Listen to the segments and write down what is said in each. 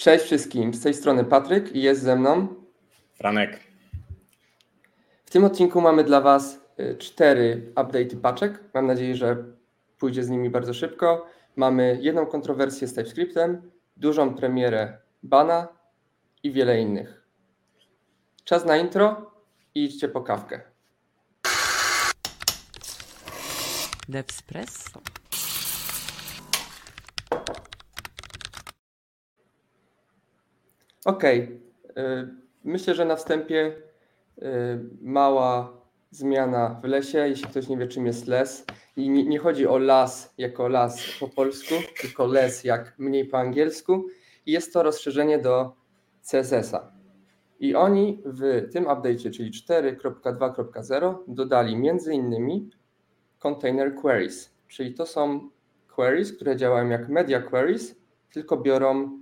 Cześć wszystkim, z tej strony Patryk i jest ze mną Franek. W tym odcinku mamy dla Was y, cztery update'y paczek. Mam nadzieję, że pójdzie z nimi bardzo szybko. Mamy jedną kontrowersję z TypeScriptem, dużą premierę Bana i wiele innych. Czas na intro i idźcie po kawkę. Devspresso. Okej, y, myślę, że na wstępie y, mała zmiana w lesie, jeśli ktoś nie wie czym jest les. I nie, nie chodzi o las jako las po polsku, tylko les jak mniej po angielsku. Jest to rozszerzenie do CSS-a. I oni w tym update'cie, czyli 4.2.0 dodali między innymi container queries, czyli to są queries, które działają jak media queries, tylko biorą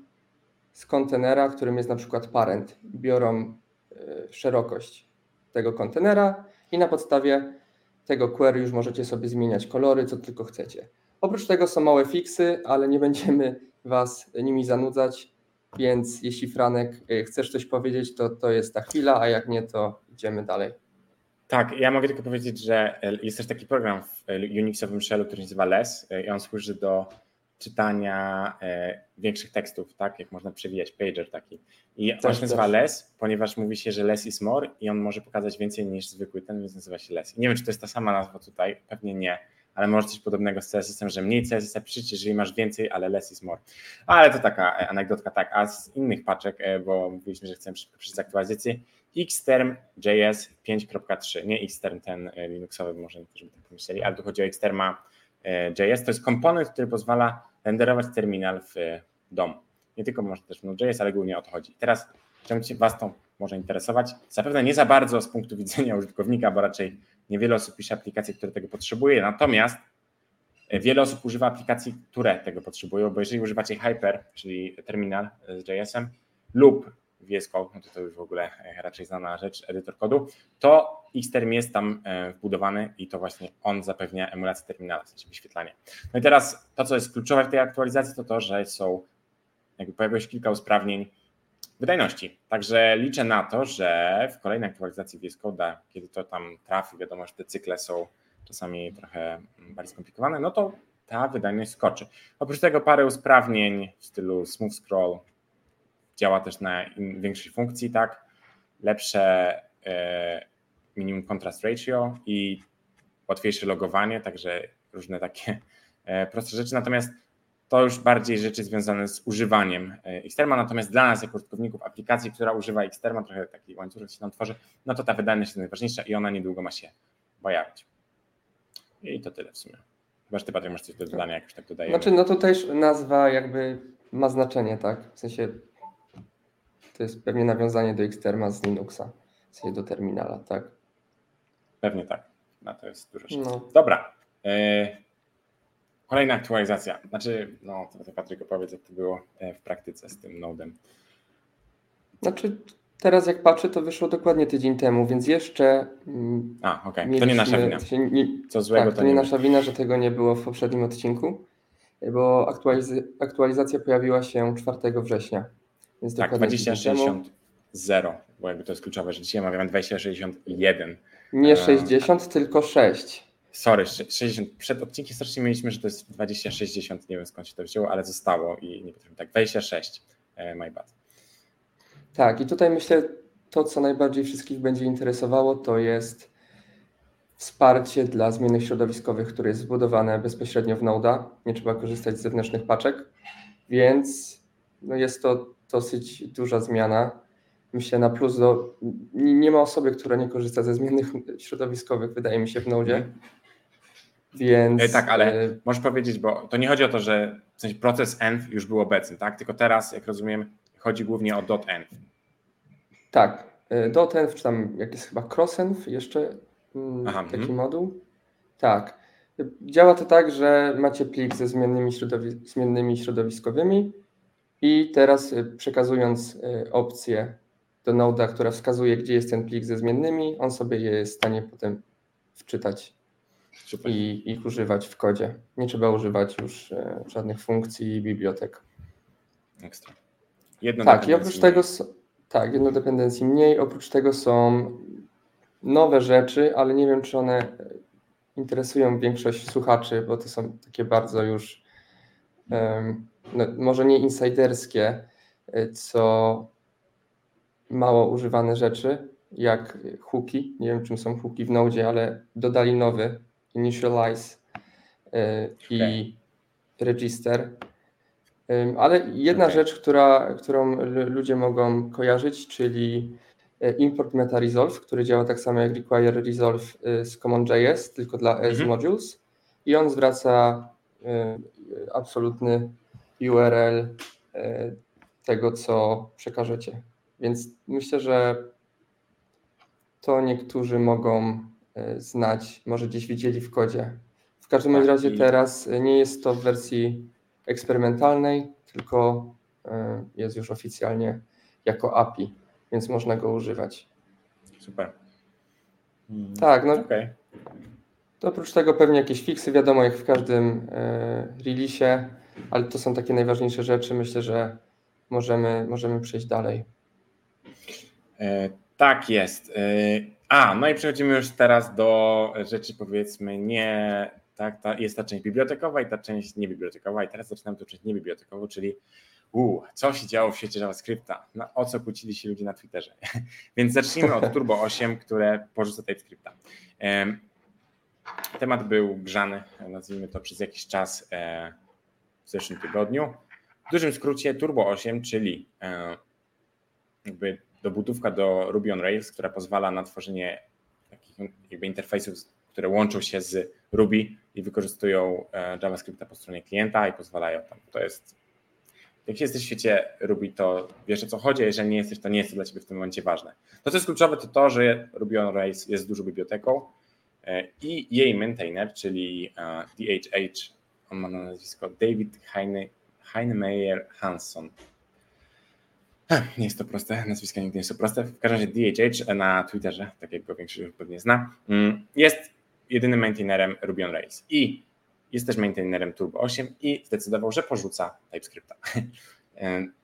z kontenera, którym jest na przykład parent. Biorą y, szerokość tego kontenera i na podstawie tego query już możecie sobie zmieniać kolory, co tylko chcecie. Oprócz tego są małe fixy, ale nie będziemy Was nimi zanudzać, więc jeśli Franek y, chcesz coś powiedzieć, to to jest ta chwila, a jak nie, to idziemy dalej. Tak, ja mogę tylko powiedzieć, że jest też taki program w Unixowym shellu, który się nazywa LESS i on służy do czytania e, większych tekstów, tak, jak można przewijać, pager taki. I on się nazywa less, ponieważ mówi się, że less is more i on może pokazać więcej niż zwykły ten, więc nazywa się less. I nie wiem, czy to jest ta sama nazwa tutaj, pewnie nie, ale może coś podobnego z CSS-em, że mniej CSS piszecie, jeżeli masz więcej, ale less is more. Ale to taka e, anegdotka, tak. A z innych paczek, e, bo mówiliśmy, że chcemy szybko przeczytać aktualizację, Xterm JS 5.3, nie Xterm ten e, Linuxowy, może niektórzy by tak pomyśleli, ale tu chodzi o Xterma JS. To jest komponent, który pozwala renderować terminal w domu. Nie tylko można też w Node.js, ale głównie o to chodzi. Teraz czemu Was to może interesować? Zapewne nie za bardzo z punktu widzenia użytkownika, bo raczej niewiele osób pisze aplikacje, które tego potrzebuje, natomiast wiele osób używa aplikacji, które tego potrzebują, bo jeżeli używacie Hyper, czyli terminal z JS-em lub VS Code, no to to już w ogóle raczej znana rzecz, edytor kodu, to Xterm jest tam e, wbudowany i to właśnie on zapewnia emulację terminala, w sensie wyświetlanie. No i teraz to, co jest kluczowe w tej aktualizacji, to to, że są, jakby pojawiło się kilka usprawnień wydajności. Także liczę na to, że w kolejnej aktualizacji VS kiedy to tam trafi, wiadomo, że te cykle są czasami trochę bardziej skomplikowane, no to ta wydajność skoczy. Oprócz tego parę usprawnień w stylu smooth scroll, działa też na większej funkcji, tak? Lepsze e, minimum contrast ratio i łatwiejsze logowanie, także różne takie e, proste rzeczy. Natomiast to już bardziej rzeczy związane z używaniem e, Xterma, natomiast dla nas jako użytkowników aplikacji, która używa Xterma, trochę taki łańcuch się nam tworzy, no to ta wydajność jest najważniejsza i ona niedługo ma się pojawić. I to tyle w sumie. Chyba, że ty Patryk masz coś do dodania, jak już tak dodaję. Znaczy, no to też nazwa jakby ma znaczenie, tak? W sensie to jest pewnie nawiązanie do Xterma z Linuxa, sensie do terminala, tak? Pewnie tak. Na to jest dużo szans. No. Dobra. E, kolejna aktualizacja. Znaczy, no, to Patryk opowiedz, jak to było e, w praktyce z tym nodem. Znaczy, teraz jak patrzę, to wyszło dokładnie tydzień temu, więc jeszcze. Mm, A, okej. Okay. To nie nasza wina. Co złego tak, to, to nie, nie nasza wina, że tego nie było w poprzednim odcinku, bo aktualiz- aktualizacja pojawiła się 4 września. Więc tak, 2060 0, bo jakby to jest kluczowe, że dzisiaj mamy 2061. Nie 60, e, tylko 6. Sorry, 60. Przed odcinkiem strasznie mieliśmy, że to jest 2060, nie wiem skąd się to wzięło, ale zostało i nie potrafię. Tak, 26, e, my bad. Tak, i tutaj myślę, to co najbardziej wszystkich będzie interesowało, to jest wsparcie dla zmiennych środowiskowych, które jest zbudowane bezpośrednio w Node'a. Nie trzeba korzystać z zewnętrznych paczek, więc no jest to dosyć duża zmiana. Myślę na plus do. Nie ma osoby, która nie korzysta ze zmiennych środowiskowych, wydaje mi się, w Node. Mhm. Więc. E, tak, ale e, możesz powiedzieć, bo to nie chodzi o to, że w sensie proces env już był obecny, tak? Tylko teraz, jak rozumiem, chodzi głównie o .env. Tak, e, .env, czy tam jak jest chyba crossenv jeszcze mm, Aha, taki mm. moduł. Tak. Działa to tak, że macie plik ze zmiennymi, środowi zmiennymi środowiskowymi i teraz y, przekazując y, opcję do Node'a, która wskazuje, gdzie jest ten plik ze zmiennymi, on sobie je jest w stanie potem wczytać i ich używać w kodzie. Nie trzeba używać już y, żadnych funkcji i bibliotek. Ekstra. Jedno tak, i oprócz tego, tak, jedno dependencji mniej, oprócz tego są nowe rzeczy, ale nie wiem, czy one interesują większość słuchaczy, bo to są takie bardzo już no, może nie insiderskie, y, co mało używane rzeczy, jak hooki. Nie wiem, czym są hooki w Node, ale dodali nowy initialize y, i register. Ale jedna okay. rzecz, która, którą ludzie mogą kojarzyć, czyli y, import meta resolve, który działa tak samo jak require resolve z CommonJS, tylko dla ES -hmm. modules i on zwraca absolutny URL tego, co przekażecie. Więc myślę, że to niektórzy mogą e, znać, może gdzieś widzieli w kodzie. W każdym tak, razie teraz nie jest to w wersji eksperymentalnej, tylko e, jest już oficjalnie jako API, więc można go używać. Super. Hmm, tak, no. Okay. To oprócz tego pewnie jakieś fiksy, wiadomo, jak w każdym e, release'ie, ale to są takie najważniejsze rzeczy. Myślę, że możemy, możemy przejść dalej. E, tak jest. E, a, no i przechodzimy już teraz do rzeczy powiedzmy nie, tak, ta, jest ta część bibliotekowa i ta część niebibliotekowa i teraz zaczynamy tę część niebibliotekową, czyli u, co się działo w świecie JavaScripta, no, o co kłócili się ludzie na Twitterze. Więc zacznijmy od Turbo 8, które porzuca TypeScripta. Temat był grzany, nazwijmy to przez jakiś czas e, w zeszłym tygodniu. W dużym skrócie Turbo 8, czyli jakby dobudówka do Ruby on Rails, która pozwala na tworzenie takich jakby interfejsów, które łączą się z Ruby i wykorzystują e, JavaScripta po stronie klienta i pozwalają tam. To jest, jak jesteś w świecie Ruby, to wiesz o co chodzi, jeżeli nie jesteś, to nie jest to dla ciebie w tym momencie ważne. To, co jest kluczowe, to to, że Ruby on Rails jest dużą biblioteką e, i jej maintainer, czyli DHH, e, on ma na nazwisko David Heine, Heinemeyer Hansson. Nie jest to proste, nazwiska nigdy nie to proste. W każdym razie DHH na Twitterze, tak jak go większość pewnie zna, mm, jest jedynym maintainerem Ruby on Rails i jest też maintainerem Turbo 8 i zdecydował, że porzuca TypeScripta.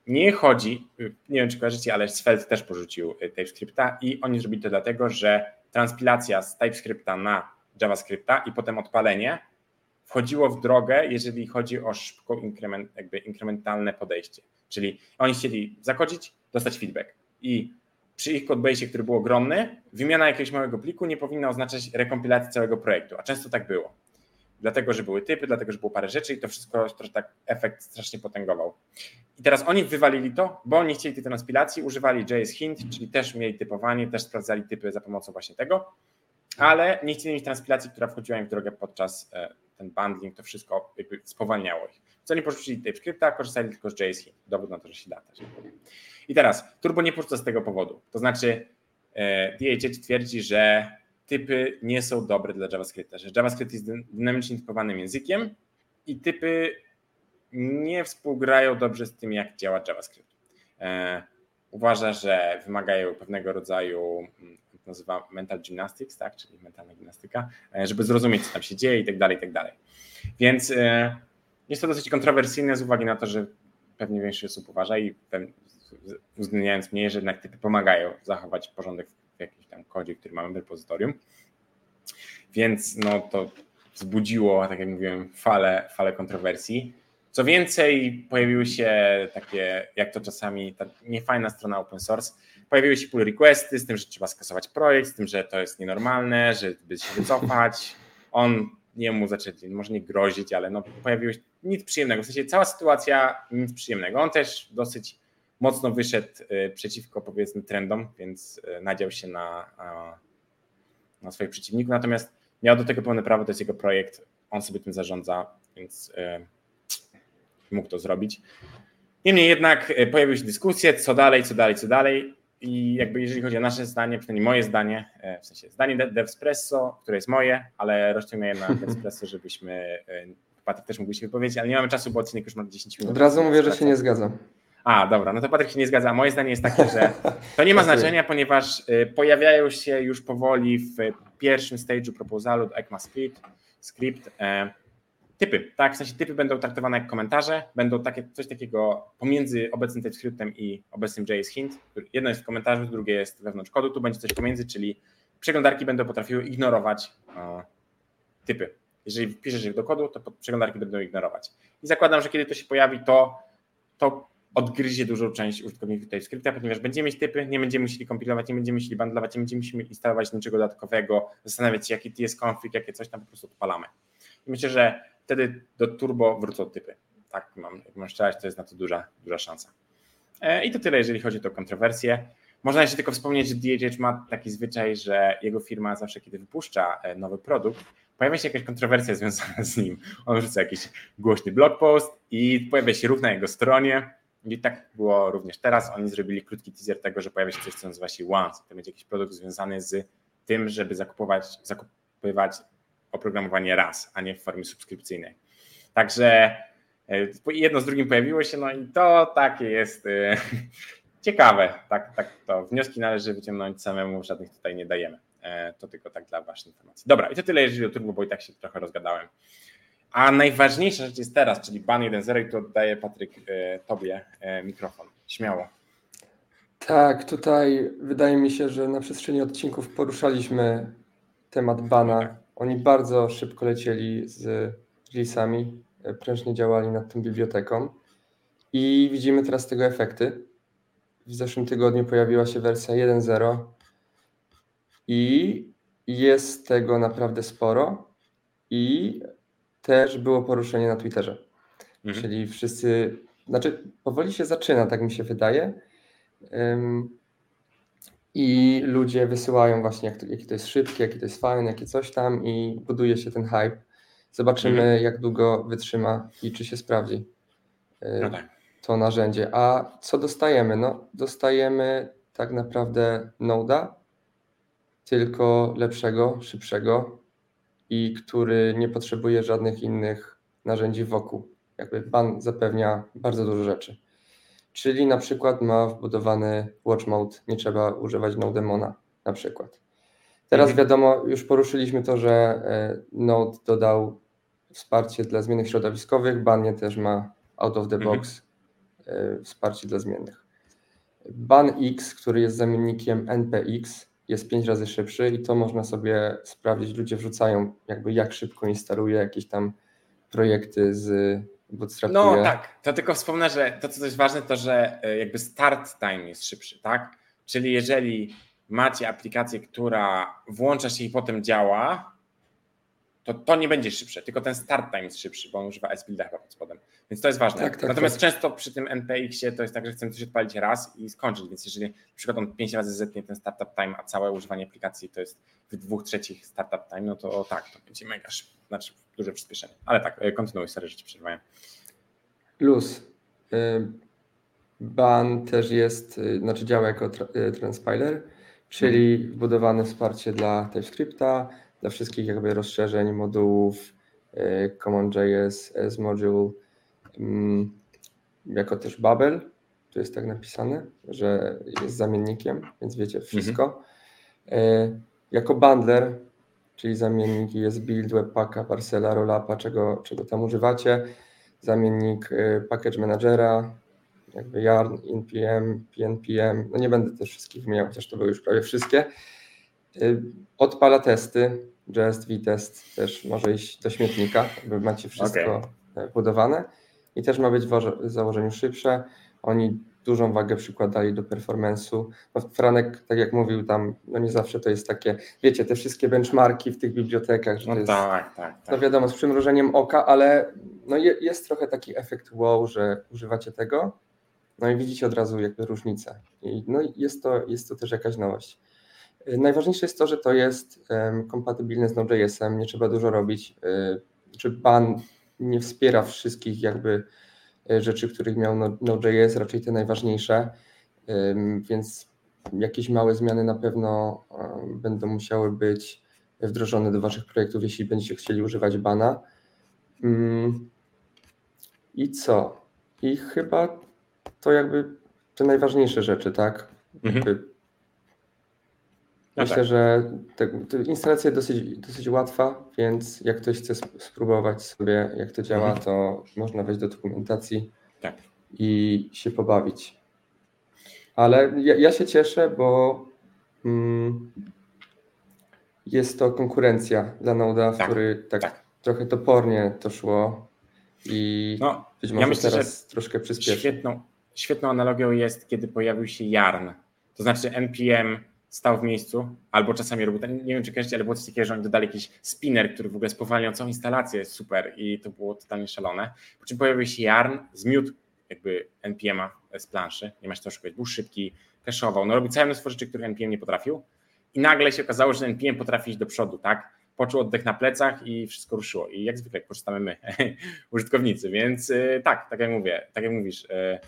Nie chodzi, nie wiem czy kojarzycie, ale Svelte też porzucił TypeScripta i oni zrobili to dlatego, że transpilacja z TypeScripta na JavaScripta i potem odpalenie wchodziło w drogę, jeżeli chodzi o szybko inkrement, inkrementalne podejście. Czyli oni chcieli zakodzić, dostać feedback. I przy ich codebase, który był ogromny, wymiana jakiegoś małego pliku nie powinna oznaczać rekompilacji całego projektu, a często tak było. Dlatego, że były typy, dlatego, że było parę rzeczy i to wszystko tak efekt strasznie potęgował. I teraz oni wywalili to, bo oni chcieli tej transpilacji, używali JS Hint, czyli też mieli typowanie, też sprawdzali typy za pomocą właśnie tego, ale nie chcieli mieć transpilacji, która wchodziła im w drogę podczas e, ten bundling, to wszystko jakby spowalniało ich. Co nie porzucili TypeScripta, korzystali tylko z JS Dowód na to, że się da. Też. I teraz Turbo nie porzuca z tego powodu. To znaczy e, DHH twierdzi, że typy nie są dobre dla JavaScripta, że JavaScript jest dynamicznie typowanym językiem i typy nie współgrają dobrze z tym, jak działa JavaScript. E, uważa, że wymagają pewnego rodzaju mm, nazywa mental gymnastics, tak, czyli mentalna gimnastyka, e, żeby zrozumieć, co tam się dzieje i tak dalej, i tak dalej. Więc e, jest to dosyć kontrowersyjne z uwagi na to, że pewnie większość osób uważa i uwzględniając mnie, że jednak typy pomagają zachować porządek w jakimś tam kodzie, który mamy w repozytorium. Więc no to wzbudziło, tak jak mówiłem, falę, falę kontrowersji. Co więcej, pojawiły się takie, jak to czasami, ta niefajna strona open source, pojawiły się pull requesty z tym, że trzeba skasować projekt, z tym, że to jest nienormalne, że by się wycofać. On jemu zaczęli, może nie grozić, ale no pojawiło się nic przyjemnego. W sensie cała sytuacja nic przyjemnego. On też dosyć mocno wyszedł y, przeciwko powiedzmy trendom, więc y, nadział się na, na swoich przeciwników. Natomiast miał do tego pełne prawo, to jest jego projekt, on sobie tym zarządza, więc y, mógł to zrobić. Niemniej jednak pojawiły się dyskusje, co dalej, co dalej, co dalej. I jakby jeżeli chodzi o nasze zdanie, przynajmniej moje zdanie, e, w sensie zdanie Devspresso, które jest moje, ale rozciągnę je na Devspresso, żebyśmy, e, Patryk też mógł się wypowiedzieć, ale nie mamy czasu, bo odcinek już ma 10 minut. Od razu mówię, że się nie zgadzam. A, dobra, no to Patryk się nie zgadza. Moje zdanie jest takie, że to nie ma znaczenia, ponieważ e, pojawiają się już powoli w pierwszym stage'u proposalu do ECMAScript, script, typy, tak? W sensie typy będą traktowane jak komentarze, będą takie, coś takiego pomiędzy obecnym TypeScriptem i obecnym JS Hint. Jedno jest w komentarzu, drugie jest wewnątrz kodu, tu będzie coś pomiędzy, czyli przeglądarki będą potrafiły ignorować e, typy. Jeżeli wpiszesz ich do kodu, to przeglądarki będą ignorować. I zakładam, że kiedy to się pojawi, to, to odgryzie dużą część użytkowników TypeScripta, ponieważ będziemy mieć typy, nie będziemy musieli kompilować, nie będziemy musieli bundlować, nie będziemy musieli instalować niczego dodatkowego, zastanawiać się, jaki jest config, jakie coś tam po prostu odpalamy. I myślę, że wtedy do turbo wrócą typy. Tak, mam, jak mam szczerać, to jest na to duża, duża szansa. E, I to tyle, jeżeli chodzi o kontrowersję. Można jeszcze tylko wspomnieć, że DHH ma taki zwyczaj, że jego firma zawsze, kiedy wypuszcza e, nowy produkt, pojawia się jakaś kontrowersja związana z nim. On rzuca jakiś głośny blog post i pojawia się równo na jego stronie. I tak było również teraz. Oni zrobili krótki teaser tego, że pojawia się coś, co nazywa się Once. To będzie jakiś produkt związany z tym, żeby zakupować, zakupywać oprogramowanie raz, a nie w formie subskrypcyjnej. Także e, jedno z drugim pojawiło się, no i to takie jest e, ciekawe. Tak, tak to wnioski należy wyciągnąć samemu, żadnych tutaj nie dajemy. E, to tylko tak dla Waszej informacji. Dobra, i to tyle, jeżeli o Turbo, bo i tak się trochę rozgadałem. A najważniejsza rzecz jest teraz, czyli ban 1.0 i tu oddaję Patryk Tobie mikrofon. Śmiało. Tak, tutaj wydaje mi się, że na przestrzeni odcinków poruszaliśmy temat bana tak. Oni bardzo szybko lecieli z releasami, e, prężnie działali nad tą biblioteką i widzimy teraz tego efekty. W zeszłym tygodniu pojawiła się wersja 1.0 i jest tego naprawdę sporo i też było poruszenie na Twitterze. Mhm. Czyli wszyscy, znaczy powoli się zaczyna, tak mi się wydaje. I ludzie wysyłają właśnie, jak to, jakie to jest szybkie, jakie to jest fajne, jakie coś tam i buduje się ten hype. Zobaczymy, mhm. jak długo wytrzyma i czy się sprawdzi y, no tak. to narzędzie. A co dostajemy? No, dostajemy tak naprawdę Noda, tylko lepszego, szybszego i który nie potrzebuje żadnych innych narzędzi wokół. Jakby ban zapewnia bardzo dużo rzeczy. Czyli na przykład ma wbudowany watch mode, nie trzeba używać Nodemona na przykład. Teraz mhm. wiadomo, już poruszyliśmy to, że e, Node dodał wsparcie dla zmiennych środowiskowych, Banie też ma out of the mhm. box mhm. wsparcie dla zmiennych. Ban X, który jest zamiennikiem NPX, jest 5 razy szybszy i to można sobie sprawdzić. Ludzie wrzucają jakby jak szybko instaluje jakieś tam projekty z bootstrapuje. No tak, to tylko wspomnę, że to co jest ważne, to że e, jakby start time jest szybszy, tak? Czyli jeżeli macie aplikację, która włącza się i potem działa, to to nie będzie szybsze, tylko ten start time jest szybszy, bo on używa S-Builda chyba pod spodem. Więc to jest ważne. Tak, tak, Natomiast tak. często przy tym NPX-ie to jest tak, że chcemy coś odpalić raz i skończyć, więc jeżeli na przykład on 5 razy zetnie ten startup time, a całe używanie aplikacji to jest w dwóch trzecich startup time, no to tak, to będzie mega szybko, znaczy duże przyspieszenie. Ale tak, e, kontynuuj, sorry, że ci przerwałem. Plus. Y, ban też jest, y, znaczy działa jako y, transpiler, czyli mhm. wbudowane wsparcie dla TypeScripta, dla wszystkich jakby rozszerzeń, modułów, CommonJS, S-Module, mm, jako też Babel, tu jest tak napisane, że jest zamiennikiem, więc wiecie wszystko. Mhm. Jako bundler, czyli zamiennik jest build, webpacka, parcela, rollapa, czego, czego tam używacie zamiennik y, package managera, jakby yarn, npm, pnpm, no nie będę też wszystkich wymieniał, chociaż to były już prawie wszystkie. Y, odpala testy, jest test też może iść do śmietnika, jakby macie wszystko okay. budowane i też ma być w założeniu szybsze. Oni dużą wagę przykładali do performance'u. No Franek, tak jak mówił tam, no nie zawsze to jest takie, wiecie, te wszystkie benchmarki w tych bibliotekach, że no to jest, tak, tak, tak. no wiadomo, z przymrużeniem oka, ale no je, jest trochę taki efekt wow, że używacie tego, no i widzicie od razu jakby różnicę. I no jest to, jest to też jakaś nowość. Najważniejsze jest to, że to jest kompatybilne z Node.js-em, nie trzeba dużo robić, y, czy ban nie wspiera wszystkich jakby y, rzeczy, których miał Node.js, raczej te najważniejsze, więc jakieś małe zmiany na pewno będą musiały być wdrożone do Waszych projektów, jeśli będziecie chcieli używać bana. Mm, I co? I chyba to jakby te najważniejsze rzeczy, tak? Mhm. No Myślę, tak. że instalacja jest dosyć, dosyć łatwa, więc jak ktoś chce spróbować sobie, jak to działa, mhm. to można wejść do dokumentacji tak. i się pobawić. Ale ja, ja się cieszę, bo mm, jest to konkurencja dla Noda, w tak, który tak, tak, trochę topornie to szło i no, być może ja myślę, teraz troszkę przyspieszy. Świetną, świetną analogią jest, kiedy pojawił się Jarn. To znaczy NPM stał w miejscu, albo czasami robił, nie wiem czy kojarzycie, ale było coś takiego, że oni dodali jakiś spinner, który w ogóle spowalniał całą instalację, super i to było totalnie szalone. Po czym pojawił się Jarn, zmiótł jakby NPM-a z planszy, nie masz to szukać, był szybki, cashował, no robił całe mnóstwo rzeczy, których NPM nie potrafił i nagle się okazało, że NPM potrafi iść do przodu, tak? Poczuł oddech na plecach i wszystko ruszyło i jak zwykle korzystamy my, użytkownicy, więc y, tak, tak jak mówię, tak jak mówisz, y,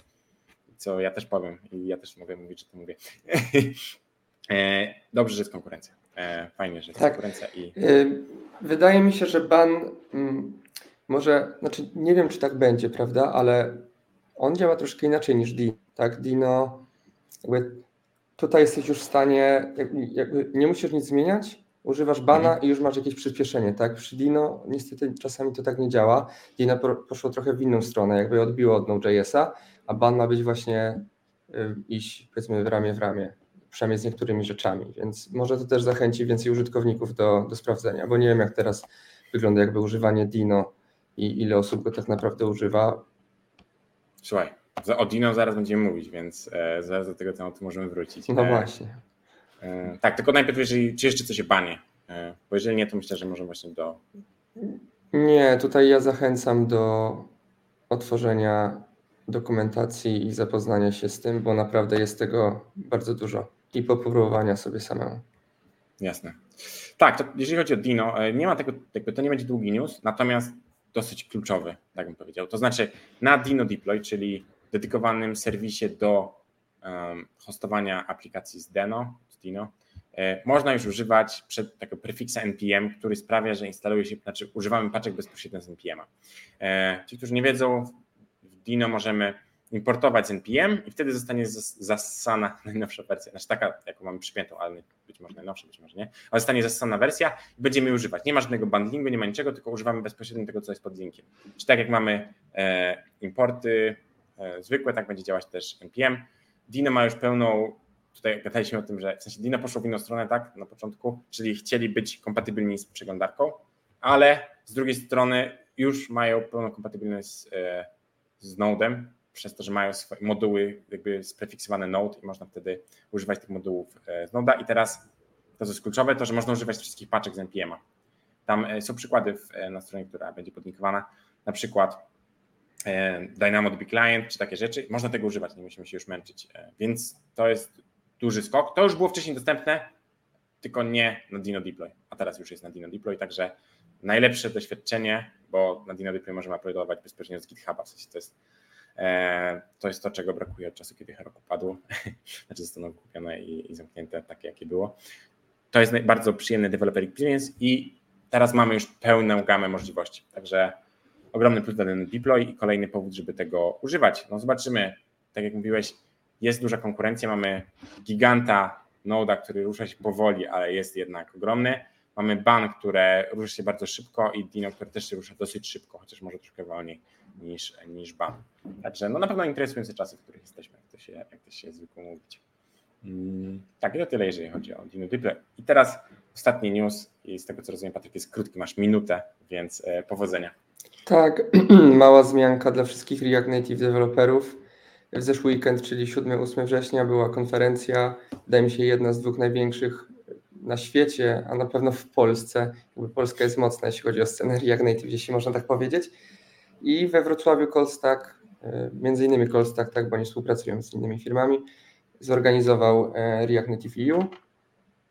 co ja też powiem i ja też mogę mówić, że to mówię. E, dobrze, że jest konkurencja. E, fajnie, że jest tak. konkurencja. I... Y, wydaje mi się, że ban mm, może, znaczy nie wiem, czy tak będzie, prawda, ale on działa troszkę inaczej niż Dino. Tak, Dino, jakby tutaj jesteś już w stanie, jakby, jakby nie musisz nic zmieniać, używasz bana mhm. i już masz jakieś przyspieszenie, tak? Przy Dino niestety czasami to tak nie działa. Dino poszło trochę w inną stronę, jakby odbiło od Node.jsa, a ban ma być właśnie y, iść powiedzmy w ramię w ramię przynajmniej z niektórymi rzeczami, więc może to też zachęci więcej użytkowników do, do sprawdzenia, bo nie wiem jak teraz wygląda jakby używanie Dino i ile osób go tak naprawdę używa. Słuchaj, o Dino zaraz będziemy mówić, więc e, zaraz do tego tematu możemy wrócić. No e, właśnie. E, tak, tylko najpierw jeżeli, czy jeszcze coś się banie, e, bo jeżeli nie, to myślę, że możemy właśnie do... Nie, tutaj ja zachęcam do otworzenia dokumentacji i zapoznania się z tym, bo naprawdę jest tego bardzo dużo i popróbowania sobie samemu. Jasne. Tak, to jeżeli chodzi o Dino, e, nie ma tego, jakby to nie będzie długi news, natomiast dosyć kluczowy, tak bym powiedział. To znaczy na Dino Deploy, czyli dedykowanym serwisie do hostowania aplikacji z Deno, z Dino, e, można już używać przed tego prefiksa npm, który sprawia, że instaluje się, znaczy używamy paczek bezpośrednio z npm-a. E, ci, którzy nie wiedzą, w Dino możemy importować z npm i wtedy zostanie zasana najnowsza wersja, znaczy taka, jaką mamy przypiętą, ale być może najnowsza, być może nie, ale zostanie zasana wersja i będziemy używać. Nie ma żadnego bundlingu, nie ma niczego, tylko używamy bezpośrednio tego, co jest pod linkiem. Czy tak jak mamy e, importy e, zwykłe, tak będzie działać też npm. Dino ma już pełną, tutaj gadaliśmy o tym, że w sensie Dino poszło w inną stronę, tak, na początku, czyli chcieli być kompatybilni z przeglądarką, ale z drugiej strony już mają pełną kompatybilność z, e, z Nodem, przez to, że mają swoje moduły jakby sprefiksowane Node i można wtedy używać tych modułów e, z Node'a. I teraz to, co jest kluczowe, to, że można używać wszystkich paczek z NPM-a. Tam e, są przykłady e, na stronie, która będzie podlinkowana, na przykład DynamoDB Client czy takie rzeczy. Można tego używać, nie musimy się już męczyć. Więc to jest duży skok. To już było wcześniej dostępne, tylko nie na Dino Deploy, a teraz już jest na Dino Deploy, także najlepsze doświadczenie, bo na Dino Deploy możemy uploadować bezpośrednio z GitHuba, w sensie to jest to jest to, czego brakuje od czasu, kiedy Heroku padło, znaczy zostaną kupione i, i zamknięte takie, jakie było. To jest bardzo przyjemny developer experience i teraz mamy już pełną gamę możliwości. Także ogromny plus dla deploy i kolejny powód, żeby tego używać. No zobaczymy, tak jak mówiłeś, jest duża konkurencja, mamy giganta Noda, który rusza się powoli, ale jest jednak ogromny. Mamy ban, które rusza się bardzo szybko i Dino, który też się rusza dosyć szybko, chociaż może troszkę wolniej niż, niż. Także no na pewno interesujące czasy, w których jesteśmy, jak to się, jak to się zwykło mówić. Mm, tak, i to tyle, jeżeli chodzi o Dino Dipple. I teraz ostatni news i z tego co rozumiem, Patryk, jest krótki, masz minutę, więc e, powodzenia. Tak, mała zmianka dla wszystkich React Native deweloperów. W zeszły weekend, czyli 7-8 września, była konferencja, wydaje mi się, jedna z dwóch największych na świecie, a na pewno w Polsce. Polska jest mocna, jeśli chodzi o scenę React Native, jeśli można tak powiedzieć. I we Wrocławiu Colstack, e, między innymi Colstack, tak, bo oni współpracują z innymi firmami, zorganizował e, React Native EU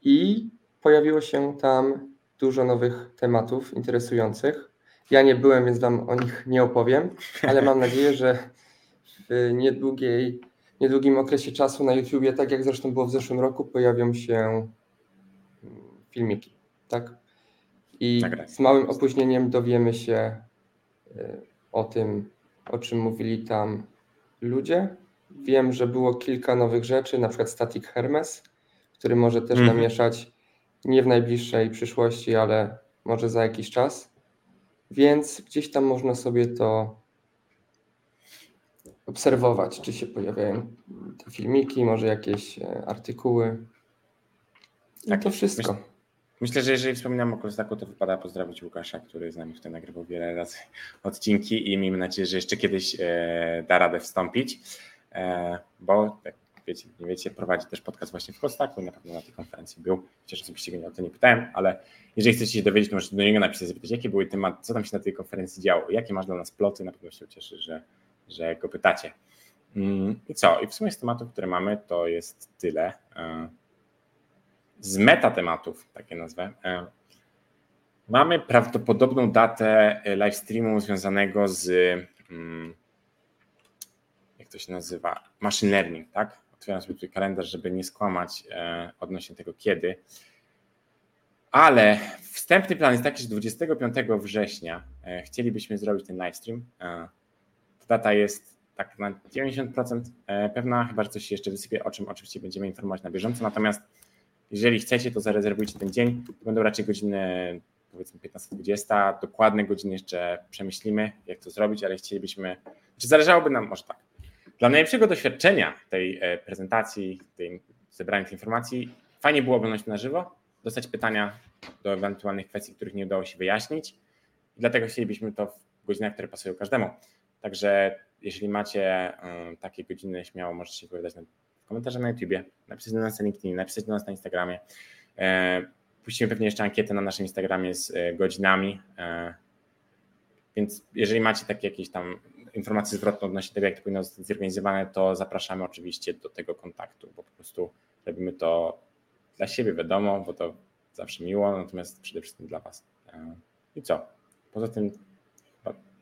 i pojawiło się tam dużo nowych tematów interesujących. Ja nie byłem, więc Wam o nich nie opowiem, ale mam nadzieję, że w niedługiej, niedługim okresie czasu na YouTubie, tak jak zresztą było w zeszłym roku, pojawią się filmiki. Tak? I tak, z małym opóźnieniem dowiemy się e, o tym, o czym mówili tam ludzie. Wiem, że było kilka nowych rzeczy, na przykład Static Hermes, który może też Mhm. namieszać nie w najbliższej przyszłości, ale może za jakiś czas. Więc gdzieś tam można sobie to obserwować, czy się pojawiają te filmiki, może jakieś e, artykuły. Tak, to wszystko. Myślę- że jeżeli wspominam o Kostaku, to wypada pozdrowić Łukasza, który z nami tutaj nagrywał wiele razy odcinki i miejmy nadzieję, że jeszcze kiedyś e, da radę wstąpić, e, bo jak wiecie, nie wiecie, prowadzi też podcast właśnie w Kostaku i na pewno na tej konferencji był. Chociaż oczywiście go o to nie pytałem, ale jeżeli chcecie się dowiedzieć, to możecie do niego napisać, zapytać, jakie były tematy, co tam się na tej konferencji działo, jakie masz dla nas ploty, na pewno się ucieszy, że, że go pytacie. Mm, I co? I w sumie z tematów, które mamy, to jest tyle. Z metatematów, takie nazwę, e, mamy prawdopodobną datę e, live streamu związanego z, mm, jak to się nazywa, machine learning, tak? Otwieram sobie tutaj kalendarz, żeby nie skłamać e, odnośnie tego kiedy. Ale wstępny plan jest taki, że 25 września chcielibyśmy zrobić ten live stream. Ta data jest tak na 90% e, pewna, chyba że coś się jeszcze wysypie, o czym oczywiście będziemy informować na bieżąco. Natomiast jeżeli chcecie, to zarezerwujcie ten dzień. Będą raczej godziny powiedzmy 15-20. Dokładne godziny jeszcze przemyślimy, jak to zrobić, ale chcielibyśmy, czy zależałoby nam, może tak, dla najlepszego doświadczenia tej e, prezentacji, tej, zebrania informacji, fajnie było oglądać na żywo, dostać pytania do ewentualnych kwestii, których nie udało się wyjaśnić. I dlatego chcielibyśmy to w godzinach, które pasują każdemu. Także jeżeli macie y, takie godziny, śmiało możecie się wypowiadać na w komentarzach na YouTubie, napisać do nas na LinkedIn, napisać do nas na Instagramie. E, Puścimy pewnie jeszcze ankietę na naszym Instagramie z e, godzinami. e, Więc jeżeli macie takie jakieś tam informacje zwrotne odnośnie tego, jak to powinno zostać zorganizowane, to zapraszamy oczywiście do tego kontaktu, bo po prostu robimy to dla siebie, wiadomo, bo to zawsze miło, natomiast przede wszystkim dla Was. I co? Poza tym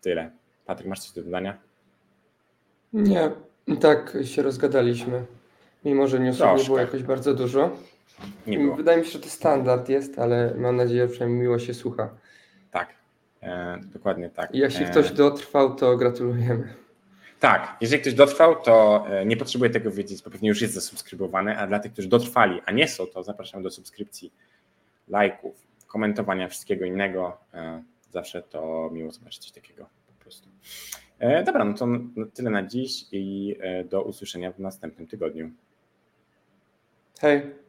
tyle. Patryk, masz coś do dodania? Nie, tak się rozgadaliśmy. Mimo, że newsów nie Troszkę. było jakoś bardzo dużo. Nie było. Wydaje mi się, że to standard jest, ale mam nadzieję, że przynajmniej miło się słucha. Tak, e, dokładnie tak. I jeśli ktoś dotrwał, to gratulujemy. Tak, jeżeli ktoś dotrwał, to e, nie potrzebuje tego wiedzieć, bo pewnie już jest zasubskrybowany, a dla tych, którzy dotrwali, a nie są, to zapraszam do subskrypcji, lajków, komentowania, wszystkiego innego. E, Zawsze to miło zobaczyć coś takiego po prostu. E, Dobra, no to tyle na dziś i do usłyszenia w następnym tygodniu. Hey.